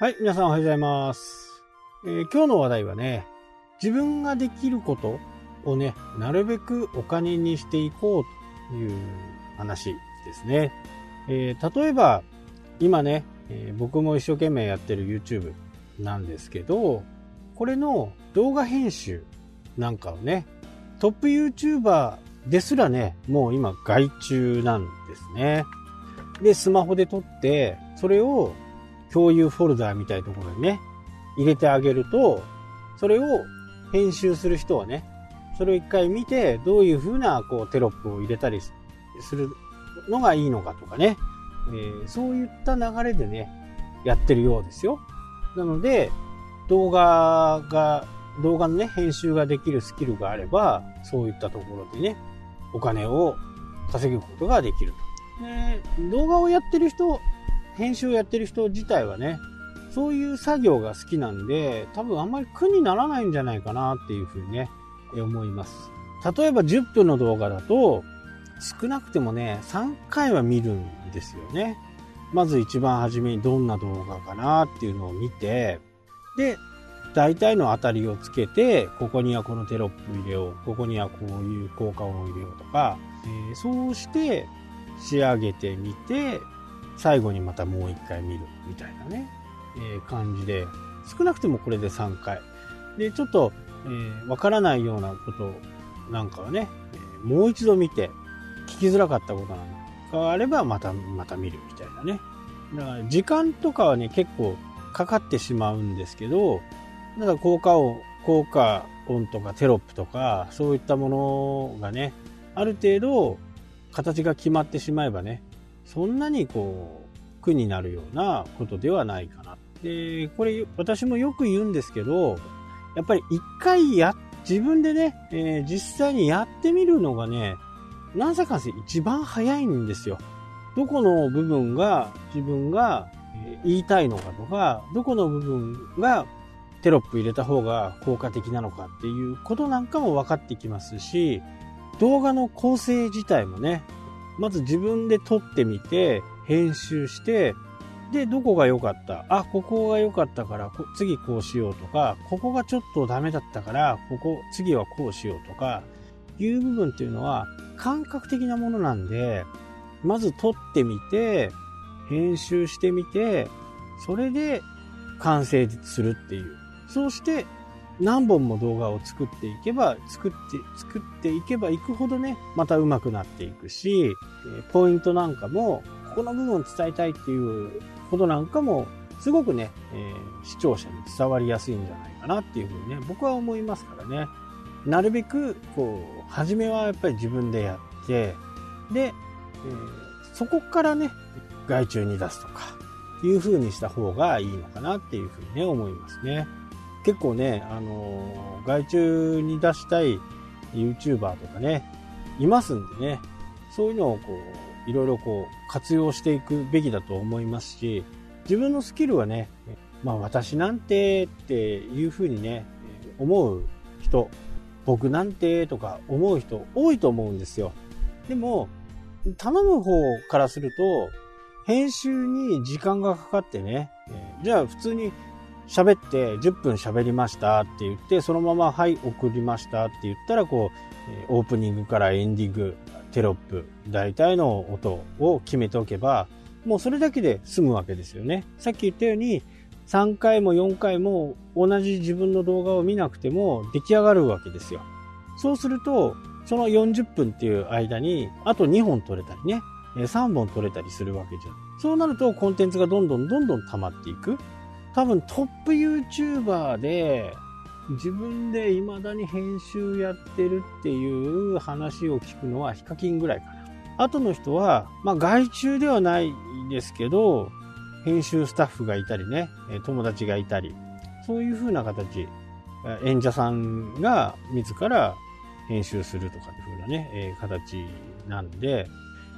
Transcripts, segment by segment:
はい、皆さんおはようございます。えー今日の話題はね、自分ができることをね、なるべくお金にしていこうという話ですね。えー例えば、今ね、えー僕も一生懸命やってる YouTube なんですけど、これの動画編集なんかをね、トップ YouTuber ですらね、もう今外注なんですね。で、スマホで撮って、それを共有フォルダーみたいなところにね、入れてあげると、それを編集する人はね、それを一回見て、どういう風なこうテロップを入れたりするのがいいのかとかね、えーそういった流れでね、やってるようですよ。なので、動画が、動画のね、編集ができるスキルがあれば、そういったところでね、お金を稼ぐことができると。で動画をやってる人、編集をやってる人自体はね、そういう作業が好きなんで、多分あんまり苦にならないんじゃないかなっていうふうにね、思います。例えば10分の動画だと、少なくてもね、3回は見るんですよね。まず一番初めにどんな動画かなっていうのを見て、で、大体の当たりをつけて、ここにはこのテロップ入れよう、ここにはこういう効果音を入れようとか、えーそうして仕上げてみて、最後にまたもう一回見るみたいなね、えー感じで、少なくてもこれで3回。で、ちょっと、えーわからないようなことなんかはね、えーもう一度見て、聞きづらかったことなんかあれば、また、また見るみたいなね。だから、時間とかはね、結構かかってしまうんですけど、ただ効果音、効果音とかテロップとか、そういったものがね、ある程度、形が決まってしまえばね、そんなにこう、苦になるようなことではないかな。で、これ、私もよく言うんですけど、やっぱり一回や、自分でね、えー実際にやってみるのがね、なんせかんせ一番早いんですよ。どこの部分が自分が言いたいのかとか、どこの部分がテロップ入れた方が効果的なのかっていうことなんかも分かってきますし、動画の構成自体もね、まず自分で撮ってみて、編集して、で、どこが良かった？あ、ここが良かったから、次こうしようとか、ここがちょっとダメだったから、ここ、次はこうしようとか、いう部分っていうのは感覚的なものなんで、まず撮ってみて、編集してみて、それで完成するっていう。そうして何本も動画を作っていけば、作って、作っていけばいくほどね、また上手くなっていくし、ポイントなんかも、ここの部分を伝えたいっていうことなんかも、すごくね、えー視聴者に伝わりやすいんじゃないかなっていうふうにね、僕は思いますからね。なるべく、こう、初めはやっぱり自分でやって、で、えーそこからね、外注に出すとか、いう風にした方がいいのかなっていうふうにね、思いますね。結構ね、あのー外注に出したい YouTuber とかね、いますんでね、そういうのをこう、いろいろこう、活用していくべきだと思いますし、自分のスキルはね、まあ私なんてっていうふうにね、思う人、僕なんてとか思う人多いと思うんですよ。でも、頼む方からすると、編集に時間がかかってね、じゃあ普通に喋って10分喋りましたって言って、そのままはい送りましたって言ったら、こう、オープニングからエンディング、テロップ、大体の音を決めておけば、もうそれだけで済むわけですよね。さっき言ったように、3回も4回も同じ自分の動画を見なくても出来上がるわけですよ。そうすると、その40分っていう間に、あと2本撮れたりね、3本撮れたりするわけじゃん。そうなるとコンテンツがどんどんどんどん溜まっていく。多分トップ YouTuber で自分で未だに編集やってるっていう話を聞くのはヒカキンぐらいかな。後の人は、まあ外注ではないですけど、編集スタッフがいたりね、友達がいたり、そういう風な形、演者さんが自ら編集するとかっていう風なね、え形なんで、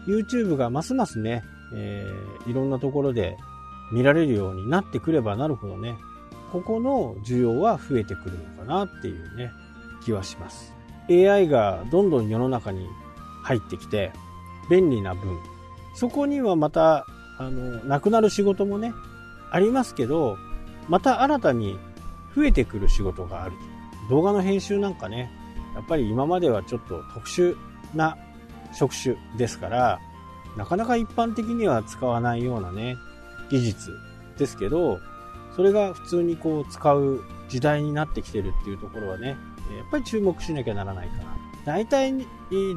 YouTube がますますね、えーいろんなところで見られるようになってくればなるほどね、ここの需要は増えてくるのかなっていうね、気はします。AI がどんどん世の中に入ってきて、便利な分、そこにはまた、あの、なくなる仕事もね、ありますけど、また新たに増えてくる仕事がある。動画の編集なんかね、やっぱり今まではちょっと特殊な職種ですから、なかなか一般的には使わないようなね、技術ですけど、それが普通にこう使う時代になってきてるっていうところはね、やっぱり注目しなきゃならないかな。大体、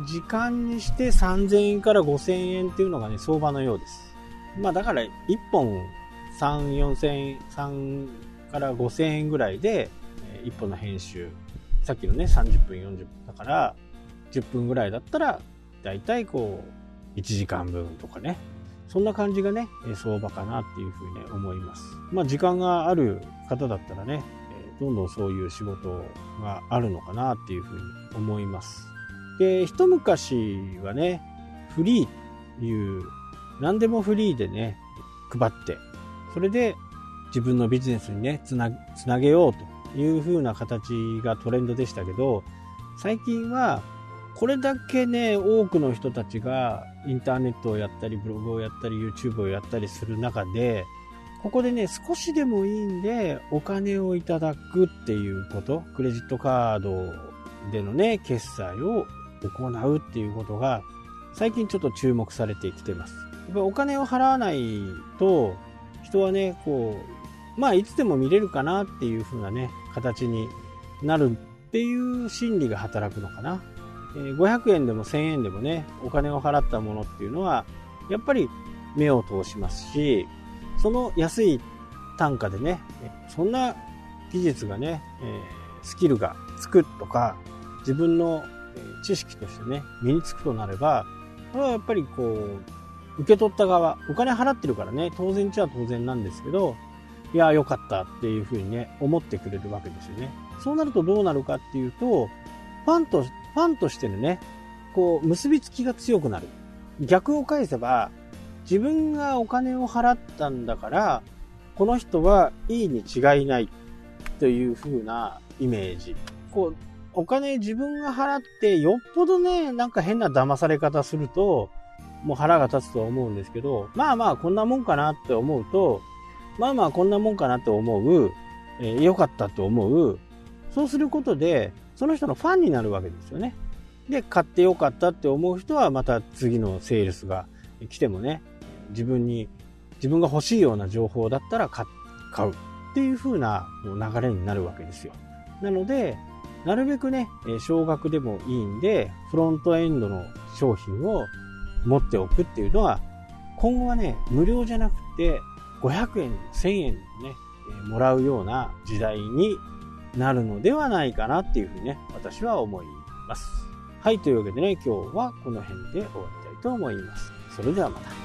時間にして3000円から5000円っていうのがね、相場のようです。まあだから1本3、4000円、3から5000円ぐらいで、1本の編集。さっきのね、30分、40分だから、10分ぐらいだったら、大体こう、1時間分とかね、そんな感じがね、相場かなっていうふうに、思います。まあ時間がある方だったらね、どんどんそういう仕事があるのかなっていうふうに思います。で、一昔はね、フリーという、何でもフリーでね、配って、それで自分のビジネスにね、つなつなげようという風な形がトレンドでしたけど、最近はこれだけね、多くの人たちがインターネットをやったり、ブログをやったり、YouTube をやったりする中で、ここでね、少しでもいいんで、お金をいただくっていうこと、クレジットカードでのね、決済を行うっていうことが、最近ちょっと注目されてきてます。やっぱお金を払わないと、人はね、こう、まあ、いつでも見れるかなっていう風なね、形になるっていう心理が働くのかな。500円でも1000円でもね、お金を払ったものっていうのは、やっぱり目を通しますし、その安い単価でね、そんな技術がね、スキルがつくとか、自分の知識としてね、身につくとなれば、これはやっぱりこう、受け取った側、お金払ってるからね、当然っちゃ当然なんですけど、いや、良かったっていうふうにね、思ってくれるわけですよね。そうなるとどうなるかっていうと、ファンとファンとしてのね、こう、結びつきが強くなる。逆を返せば、自分がお金を払ったんだから、この人はいいに違いないという風なイメージ。こう、お金自分が払って、よっぽどね、なんか変な騙され方すると、もう腹が立つとは思うんですけど、まあまあこんなもんかなって思うと、まあまあこんなもんかなと思う、えー、よかったと思う、そうすることで、その人のファンになるわけですよね。で、買ってよかったって思う人はまた次のセールスが来てもね、自分に、自分が欲しいような情報だったら買うっていう風な流れになるわけですよ。なので、なるべくね、少額でもいいんで、フロントエンドの商品を持っておくっていうのは、今後はね、無料じゃなくて、500円、1000円ね、もらうような時代になるのではないかなっていうふうにね、私は思います。はい、というわけでね、今日はこの辺で終わりたいと思います。それではまた。